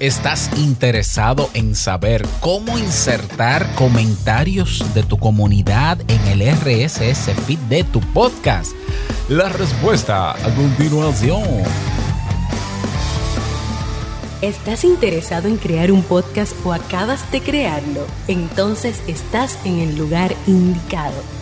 ¿Estás interesado en saber cómo insertar comentarios de tu comunidad en el RSS feed de tu podcast? La respuesta a continuación. ¿Estás interesado en crear un podcast o acabas de crearlo? Entonces estás en el lugar indicado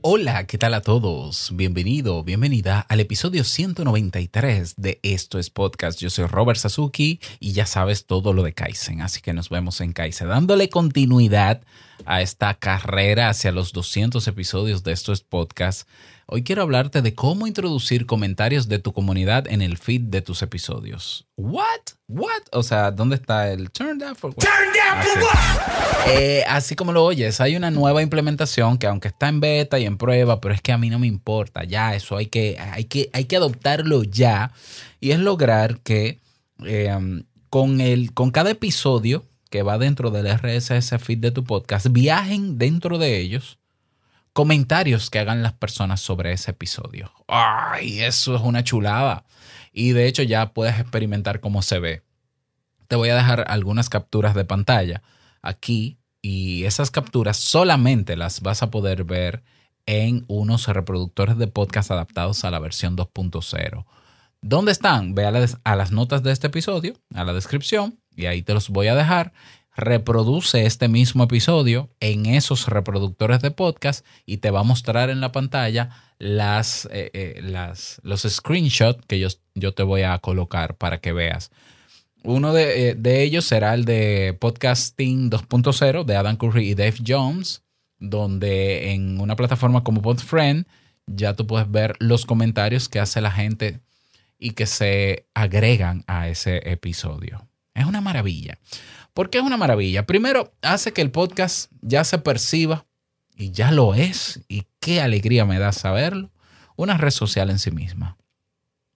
Hola, ¿qué tal a todos? Bienvenido, bienvenida al episodio 193 de Esto es Podcast. Yo soy Robert Sasuki y ya sabes todo lo de Kaizen, así que nos vemos en Kaizen, dándole continuidad a esta carrera hacia los 200 episodios de Esto es Podcast. Hoy quiero hablarte de cómo introducir comentarios de tu comunidad en el feed de tus episodios. ¿What? ¿What? O sea, ¿dónde está el turn down for what? Turn down for what? Eh, así como lo oyes, hay una nueva implementación que aunque está en beta y en prueba, pero es que a mí no me importa. Ya, eso hay que, hay que, hay que adoptarlo ya. Y es lograr que eh, con, el, con cada episodio que va dentro del RSS feed de tu podcast, viajen dentro de ellos comentarios que hagan las personas sobre ese episodio. ¡Ay! Eso es una chulada. Y de hecho ya puedes experimentar cómo se ve. Te voy a dejar algunas capturas de pantalla aquí y esas capturas solamente las vas a poder ver en unos reproductores de podcast adaptados a la versión 2.0. ¿Dónde están? Ve a, a, las notas de este episodio, a la descripción, y ahí te los voy a dejar reproduce este mismo episodio en esos reproductores de podcast y te va a mostrar en la pantalla las, eh, eh, las los screenshots que yo, yo, te voy a colocar para que veas. Uno de, eh, de ellos será el de Podcasting 2.0 de Adam Curry y Dave Jones, donde en una plataforma como Podfriend ya tú puedes ver los comentarios que hace la gente y que se agregan a ese episodio. Es una maravilla. ¿Por qué es una maravilla? Primero, hace que el podcast ya se perciba, y ya lo es, y qué alegría me da saberlo, una red social en sí misma.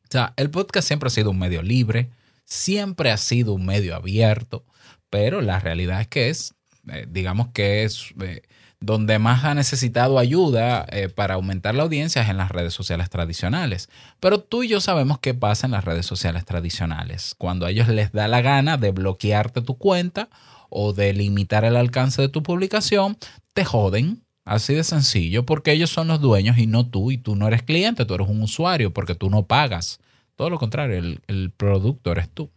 O sea, el podcast siempre ha sido un medio libre, siempre ha sido un medio abierto, pero la realidad es que es, eh, digamos que es eh, donde más ha necesitado ayuda eh, para aumentar la audiencia es en las redes sociales tradicionales. Pero tú y yo sabemos qué pasa en las redes sociales tradicionales. Cuando a ellos les da la gana de bloquearte tu cuenta o de limitar el alcance de tu publicación, te joden. Así de sencillo, porque ellos son los dueños y no tú, y tú no eres cliente, tú eres un usuario, porque tú no pagas. Todo lo contrario, el, el producto eres tú.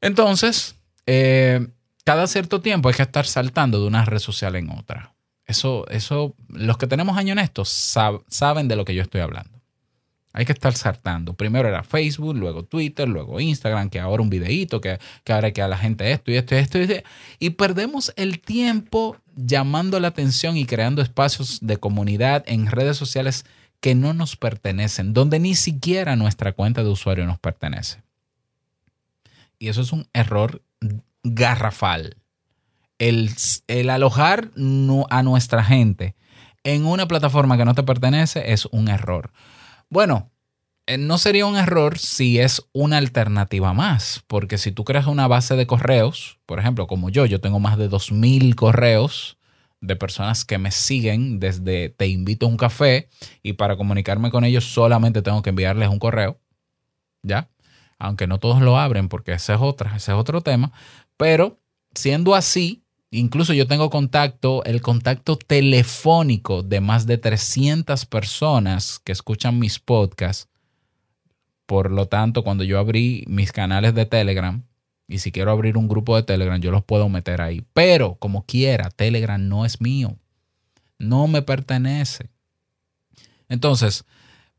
Entonces, eh, cada cierto tiempo hay que estar saltando de una red social en otra. Eso, eso, los que tenemos años en esto saben de lo que yo estoy hablando. Hay que estar saltando. Primero era Facebook, luego Twitter, luego Instagram, que ahora un videíto, que, que ahora que a la gente esto y esto y esto. Y, y perdemos el tiempo llamando la atención y creando espacios de comunidad en redes sociales que no nos pertenecen, donde ni siquiera nuestra cuenta de usuario nos pertenece. Y eso es un error garrafal. El, alojar a nuestra gente en una plataforma que no te pertenece es un error. Bueno, eh, no sería un error si es una alternativa más, porque si tú creas una base de correos, por ejemplo, como yo, yo tengo más de 2.000 correos de personas que me siguen desde te invito a un café y para comunicarme con ellos solamente tengo que enviarles un correo, ¿ya? Aunque no todos lo abren porque ese es, otra, ese es otro tema, pero siendo así, incluso yo tengo contacto, el contacto telefónico de más de 300 personas que escuchan mis podcasts. Por lo tanto, cuando yo abrí mis canales de Telegram, y si quiero abrir un grupo de Telegram, yo los puedo meter ahí. Pero como quiera, Telegram no es mío. No me pertenece. Entonces,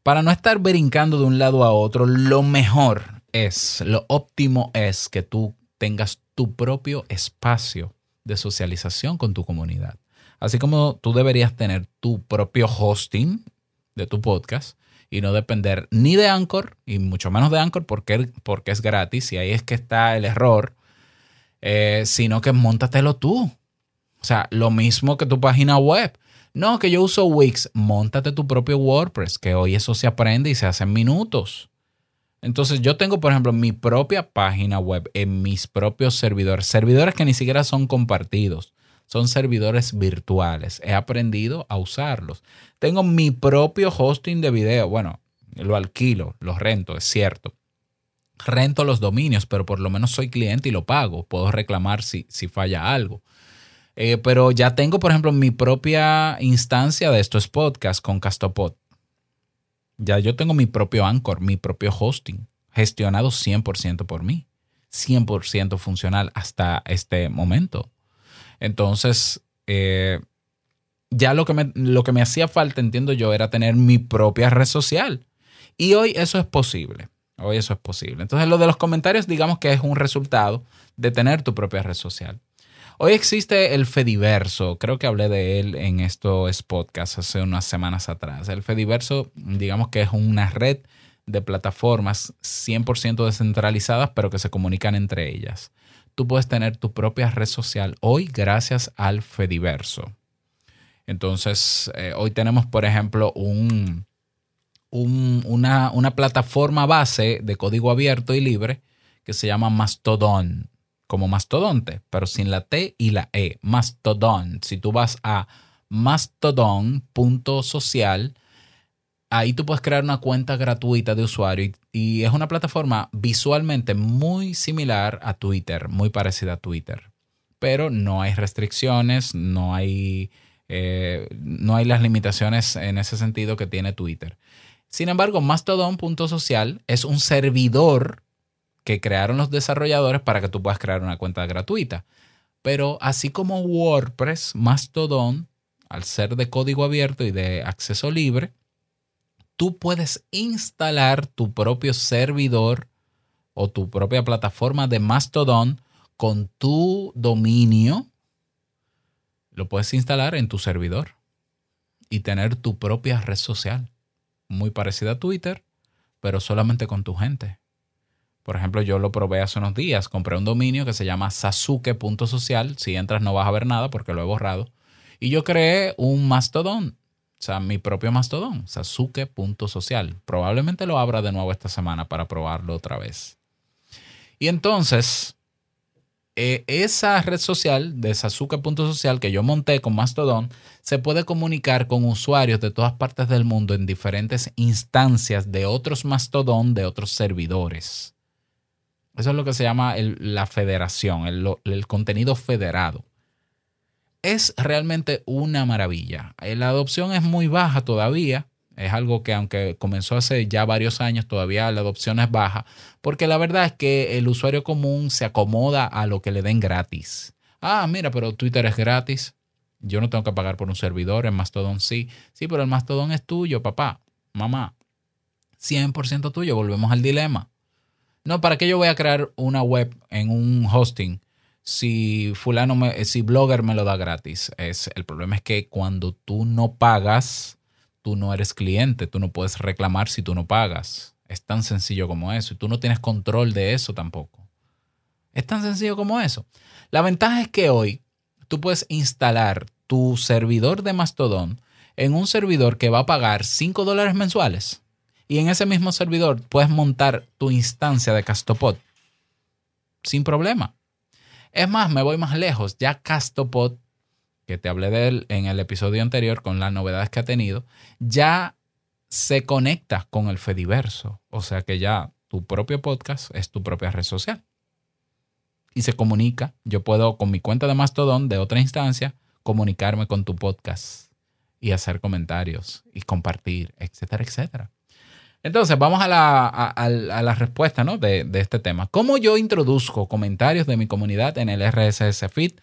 para no estar brincando de un lado a otro, lo mejor es, lo óptimo es que tú tengas tu propio espacio de socialización con tu comunidad. Así como tú deberías tener tu propio hosting de tu podcast y no depender ni de Anchor y mucho menos de Anchor porque, porque es gratis y ahí es que está el error eh, sino que montatelo tú. O sea, lo mismo que tu página web. No, que yo uso Wix, montate tu propio WordPress, que hoy eso se aprende y se hace en minutos. Entonces yo tengo, por ejemplo, mi propia página web en mis propios servidores, servidores que ni siquiera son compartidos, son servidores virtuales. He aprendido a usarlos. Tengo mi propio hosting de video. Bueno, lo alquilo, lo rento, es cierto. Rento los dominios, pero por lo menos soy cliente y lo pago. Puedo reclamar si, si falla algo. Eh, pero ya tengo, por ejemplo, mi propia instancia de estos podcasts con Castopod. Ya yo tengo mi propio Anchor, mi propio hosting, gestionado 100% por mí. 100% funcional hasta este momento. Entonces, eh, ya lo que, me, lo que me hacía falta, entiendo yo, era tener mi propia red social. Y hoy eso es posible. Hoy eso es posible. Entonces, lo de los comentarios, digamos que es un resultado de tener tu propia red social. Hoy existe el Fediverso, creo que hablé de él en estos podcasts hace unas semanas atrás. El Fediverso, digamos que es una red de plataformas 100% descentralizadas, pero que se comunican entre ellas. Tú puedes tener tu propia red social hoy gracias al Fediverso. Entonces, eh, hoy tenemos, por ejemplo, un, una, una plataforma base de código abierto y libre que se llama Mastodon como mastodonte, pero sin la T y la E. Mastodon. Si tú vas a mastodon.social, ahí tú puedes crear una cuenta gratuita de usuario y, es una plataforma visualmente muy similar a Twitter, muy parecida a Twitter. Pero no hay restricciones, no hay, eh, no hay las limitaciones en ese sentido que tiene Twitter. Sin embargo, mastodon.social es un servidor que crearon los desarrolladores para que tú puedas crear una cuenta gratuita. Pero así como WordPress, Mastodon, al ser de código abierto y de acceso libre, tú puedes instalar tu propio servidor o tu propia plataforma de Mastodon con tu dominio. Lo puedes instalar en tu servidor y tener tu propia red social, muy parecida a Twitter, pero solamente con tu gente. Por ejemplo, yo lo probé hace unos días. Compré un dominio que se llama sasuke.social. Si entras no vas a ver nada porque lo he borrado. Y yo creé un mastodón. O sea, mi propio mastodón, sasuke.social. Probablemente lo abra de nuevo esta semana para probarlo otra vez. Y entonces, eh, esa red social de sasuke.social que yo monté con Mastodon se puede comunicar con usuarios de todas partes del mundo en diferentes instancias de otros Mastodon, de otros servidores. Eso es lo que se llama la federación, el, contenido federado. Es realmente una maravilla. Eh, la adopción es muy baja todavía. Es algo que aunque comenzó hace ya varios años, todavía la adopción es baja, porque la verdad es que el usuario común se acomoda a lo que le den gratis. Ah, mira, pero Twitter es gratis. Yo no tengo que pagar por un servidor, en Mastodon sí. Sí, pero el Mastodon es tuyo, papá, mamá. 100% tuyo, volvemos al dilema. No, ¿para qué yo voy a crear una web en un hosting si fulano me, si Blogger me lo da gratis? Es, el problema es que cuando tú no pagas, tú no eres cliente, tú no puedes reclamar si tú no pagas. Es tan sencillo como eso. Y tú no tienes control de eso tampoco. Es tan sencillo como eso. La ventaja es que hoy tú puedes instalar tu servidor de Mastodon en un servidor que va a pagar 5 dólares mensuales y en ese mismo servidor puedes montar tu instancia de Castopod sin problema. Es más, me voy más lejos. Ya Castopod, que te hablé de él en el episodio anterior con las novedades que ha tenido, ya se conecta con el Fediverso. O sea que ya tu propio podcast es tu propia red social. Y se comunica. Yo puedo, con mi cuenta de Mastodon de otra instancia, comunicarme con tu podcast y hacer comentarios y compartir, etcétera, etcétera. Entonces, vamos a la, respuesta ¿no? de, este tema. ¿Cómo yo introduzco comentarios de mi comunidad en el RSS feed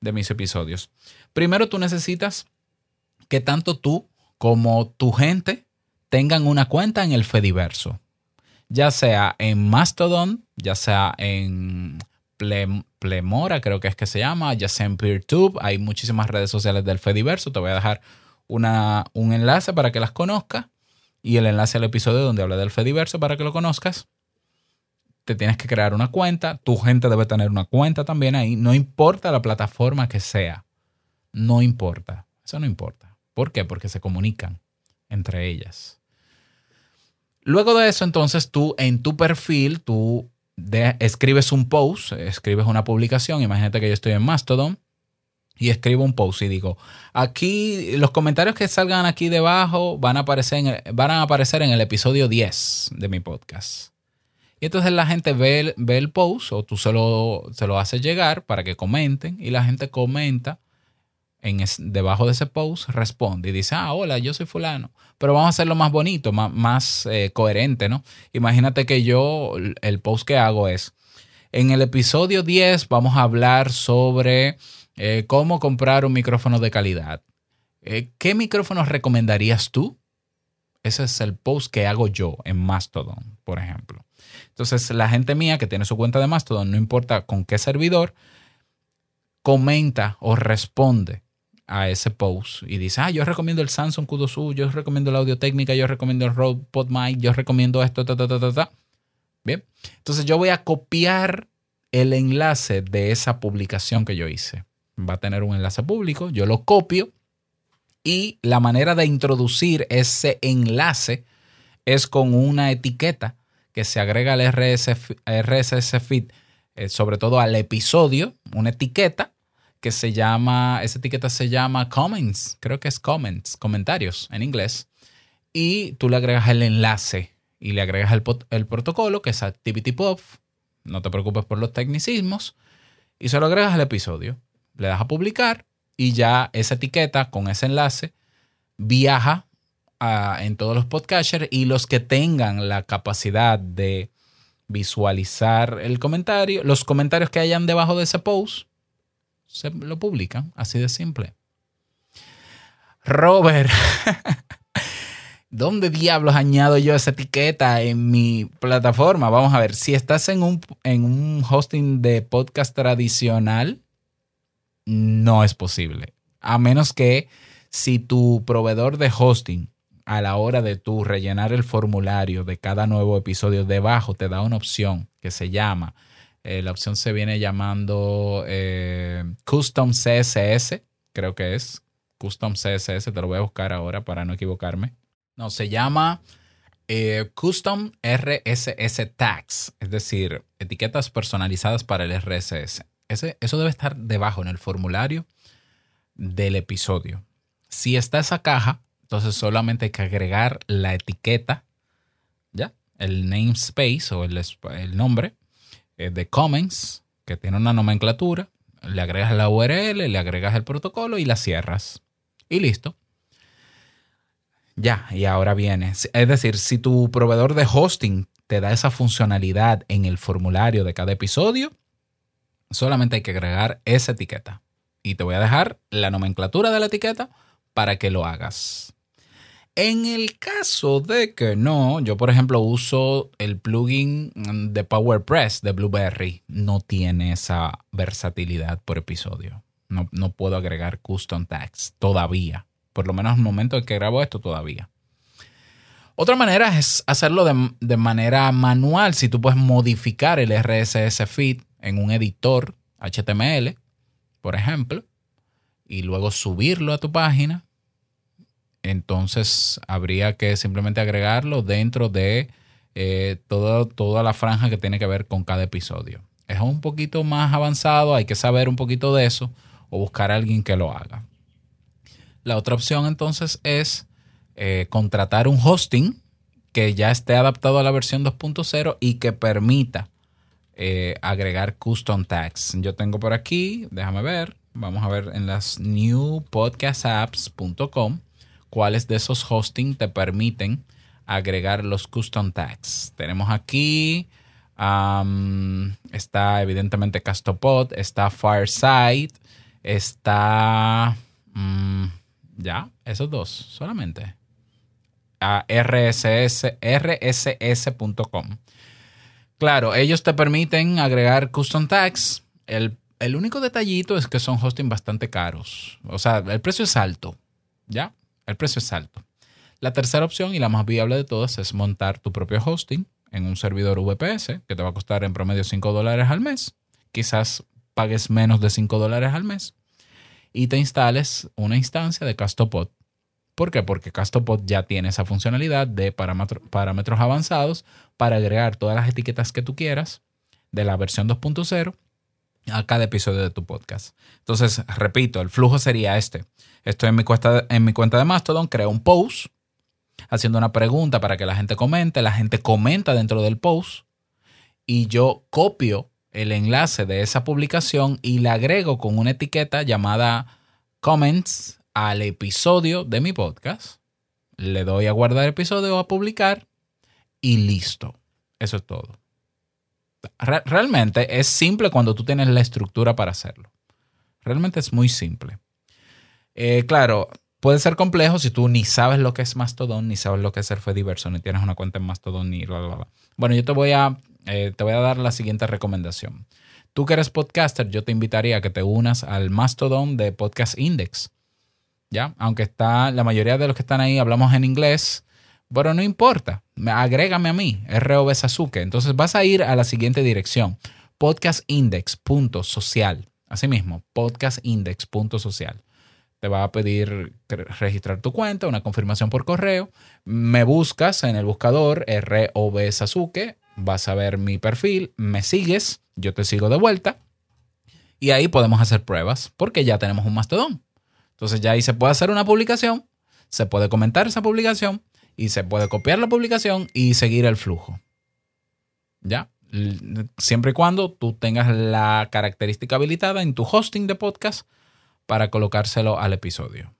de mis episodios? Primero, tú necesitas que tanto tú como tu gente tengan una cuenta en el Fediverso, ya sea en Mastodon, ya sea en Plemora, creo que es que se llama, ya sea en PeerTube, hay muchísimas redes sociales del Fediverso, te voy a dejar una, un enlace para que las conozcas y el enlace al episodio donde habla del Fediverso para que lo conozcas. te tienes que crear una cuenta, tu gente debe tener una cuenta también ahí, no importa la plataforma que sea, no importa, eso no importa. ¿Por qué? Porque se comunican entre ellas. Luego de eso, entonces tú en tu perfil, tú escribes un post, escribes una publicación, imagínate que yo estoy en Mastodon y escribo un post y digo, aquí los comentarios que salgan aquí debajo van a aparecer en, van a aparecer en el episodio 10 de mi podcast. Y entonces la gente ve el, ve el post o tú se lo, se lo haces llegar para que comenten y la gente comenta en debajo de ese post, responde y dice, ah, hola, yo soy fulano. Pero vamos a hacerlo más bonito, más, más eh, coherente, ¿no? Imagínate que yo, el post que hago es, en el episodio 10 vamos a hablar sobre eh, cómo comprar un micrófono de calidad. Eh, ¿Qué micrófonos recomendarías tú? Ese es el post que hago yo en Mastodon, por ejemplo. Entonces, la gente mía que tiene su cuenta de Mastodon, no importa con qué servidor, comenta o responde a ese post y dice, ah, yo recomiendo el Samsung Q2U, yo recomiendo la Audio Técnica, yo recomiendo el Rode PodMic, yo recomiendo esto, ta, ta, ta, ta, ta. Bien, entonces yo voy a copiar el enlace de esa publicación que yo hice. Va a tener un enlace público, yo lo copio y la manera de introducir ese enlace es con una etiqueta que se agrega al RSS feed, eh, sobre todo al episodio, una etiqueta que se llama, esa etiqueta se llama comments, creo que es comments, comentarios en inglés, y tú le agregas el enlace y le agregas el, el protocolo que es ActivityPub, no te preocupes por los tecnicismos, y se lo agregas al episodio, le das a publicar y ya esa etiqueta con ese enlace viaja en todos los podcasters y los que tengan la capacidad de visualizar el comentario, los comentarios que hayan debajo de ese post, se lo publican, así de simple. Robert, ¿dónde diablos añado yo esa etiqueta en mi plataforma? Vamos a ver, si estás en un, en un hosting de podcast tradicional, no es posible. A menos que si tu proveedor de hosting a la hora de tú rellenar el formulario de cada nuevo episodio debajo te da una opción que se llama eh, la opción se viene llamando eh, Custom CSS, creo que es. Custom CSS, te lo voy a buscar ahora para no equivocarme. No, se llama eh, Custom RSS Tags, es decir, etiquetas personalizadas para el RSS. Eso debe estar debajo en el formulario del episodio. Si está esa caja, entonces solamente hay que agregar la etiqueta, ¿ya? El namespace o el, el nombre eh, de comments, que tiene una nomenclatura, le agregas la URL, le agregas el protocolo y la cierras. Y listo. Ya, y ahora viene. Es decir, si tu proveedor de hosting te da esa funcionalidad en el formulario de cada episodio, solamente hay que agregar esa etiqueta. Y te voy a dejar la nomenclatura de la etiqueta para que lo hagas. En el caso de que no, yo por ejemplo uso el plugin de PowerPress de Blueberry. No tiene esa versatilidad por episodio. No, puedo agregar custom tags todavía. Por lo menos en el momento en que grabo esto todavía. Otra manera es hacerlo de, de manera manual. Si tú puedes modificar el RSS feed en un editor HTML, por ejemplo, y luego subirlo a tu página entonces habría que simplemente agregarlo dentro de eh, toda la franja que tiene que ver con cada episodio. Es un poquito más avanzado, hay que saber un poquito de eso o buscar a alguien que lo haga. La otra opción entonces es eh, contratar un hosting que ya esté adaptado a la versión 2.0 y que permita eh, agregar custom tags. Yo tengo por aquí, déjame ver, vamos a ver en las newpodcastapps.com cuáles de esos hosting te permiten agregar los custom tags. Tenemos aquí, está evidentemente Castopod, está Fireside, está, mm, ya, esos dos solamente. A RSS, rss.com. Claro, ellos te permiten agregar custom tags. El, único detallito es que son hosting bastante caros. O sea, el precio es alto. ¿Ya? El precio es alto. La tercera opción y la más viable de todas es montar tu propio hosting. en un servidor VPS que te va a costar en promedio 5 dólares al mes. Quizás pagues menos de 5 dólares al mes. Y te instales una instancia de Castopod. ¿Por qué? Porque Castopod ya tiene esa funcionalidad de parámetros avanzados para agregar todas las etiquetas que tú quieras de la versión 2.0 a cada episodio de tu podcast. Entonces, repito, el flujo sería este. Estoy en mi, cuenta, en mi cuenta de Mastodon, creo un post haciendo una pregunta para que la gente comente, la gente comenta dentro del post y yo copio el enlace de esa publicación y le agrego con una etiqueta llamada comments al episodio de mi podcast. Le doy a guardar episodio a publicar y listo. Eso es todo. realmente es simple cuando tú tienes la estructura para hacerlo. Realmente es muy simple. Eh, claro, puede ser complejo si tú ni sabes lo que es Mastodon, ni sabes lo que es ser Fediverso, ni tienes una cuenta en Mastodon, ni bla, bla, bla. Bueno, yo te voy a, eh, te voy a dar la siguiente recomendación. Tú que eres podcaster, yo te invitaría a que te unas al Mastodon de Podcast Index. ¿Ya? Aunque está, la mayoría de los que están ahí hablamos en inglés, pero no importa. Agrégame a mí, ROB Sasuke. Entonces vas a ir a la siguiente dirección: podcastindex.social. Asimismo, podcastindex.social te va a pedir registrar tu cuenta, una confirmación por correo. Me buscas en el buscador ROB Sasuke, vas a ver mi perfil, me sigues, yo te sigo de vuelta y ahí podemos hacer pruebas porque ya tenemos un mastodón. Entonces ya ahí se puede hacer una publicación, se puede comentar esa publicación y se puede copiar la publicación y seguir el flujo. ¿Ya? Siempre y cuando tú tengas la característica habilitada en tu hosting de podcast para colocárselo al episodio.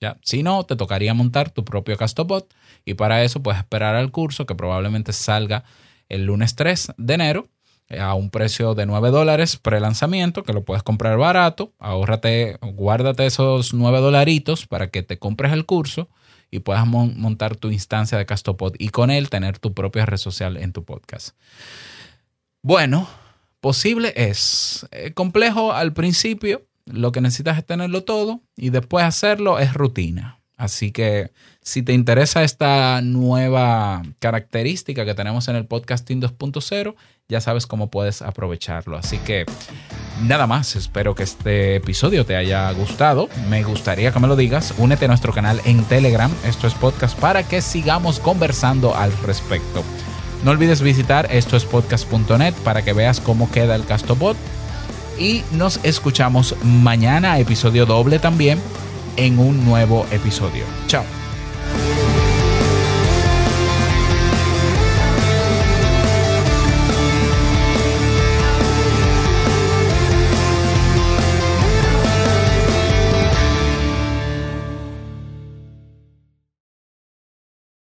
¿Ya? Si no, te tocaría montar tu propio Castobot y para eso puedes esperar al curso que probablemente salga el lunes 3 de enero a un precio de 9 dólares pre-lanzamiento, que lo puedes comprar barato. Ahórrate, guárdate esos 9 dolaritos para que te compres el curso y puedas montar tu instancia de Castopod y con él tener tu propia red social en tu podcast. Bueno, posible es. Eh, complejo al principio, lo que necesitas es tenerlo todo y después hacerlo es rutina. Así que si te interesa esta nueva característica que tenemos en el podcasting 2.0, ya sabes cómo puedes aprovecharlo. Así que nada más, espero que este episodio te haya gustado. Me gustaría que me lo digas. Únete a nuestro canal en Telegram. Esto es podcast para que sigamos conversando al respecto. No olvides visitar esto es podcast.net para que veas cómo queda el Castobot y nos escuchamos mañana, episodio doble también, en un nuevo episodio. Chao.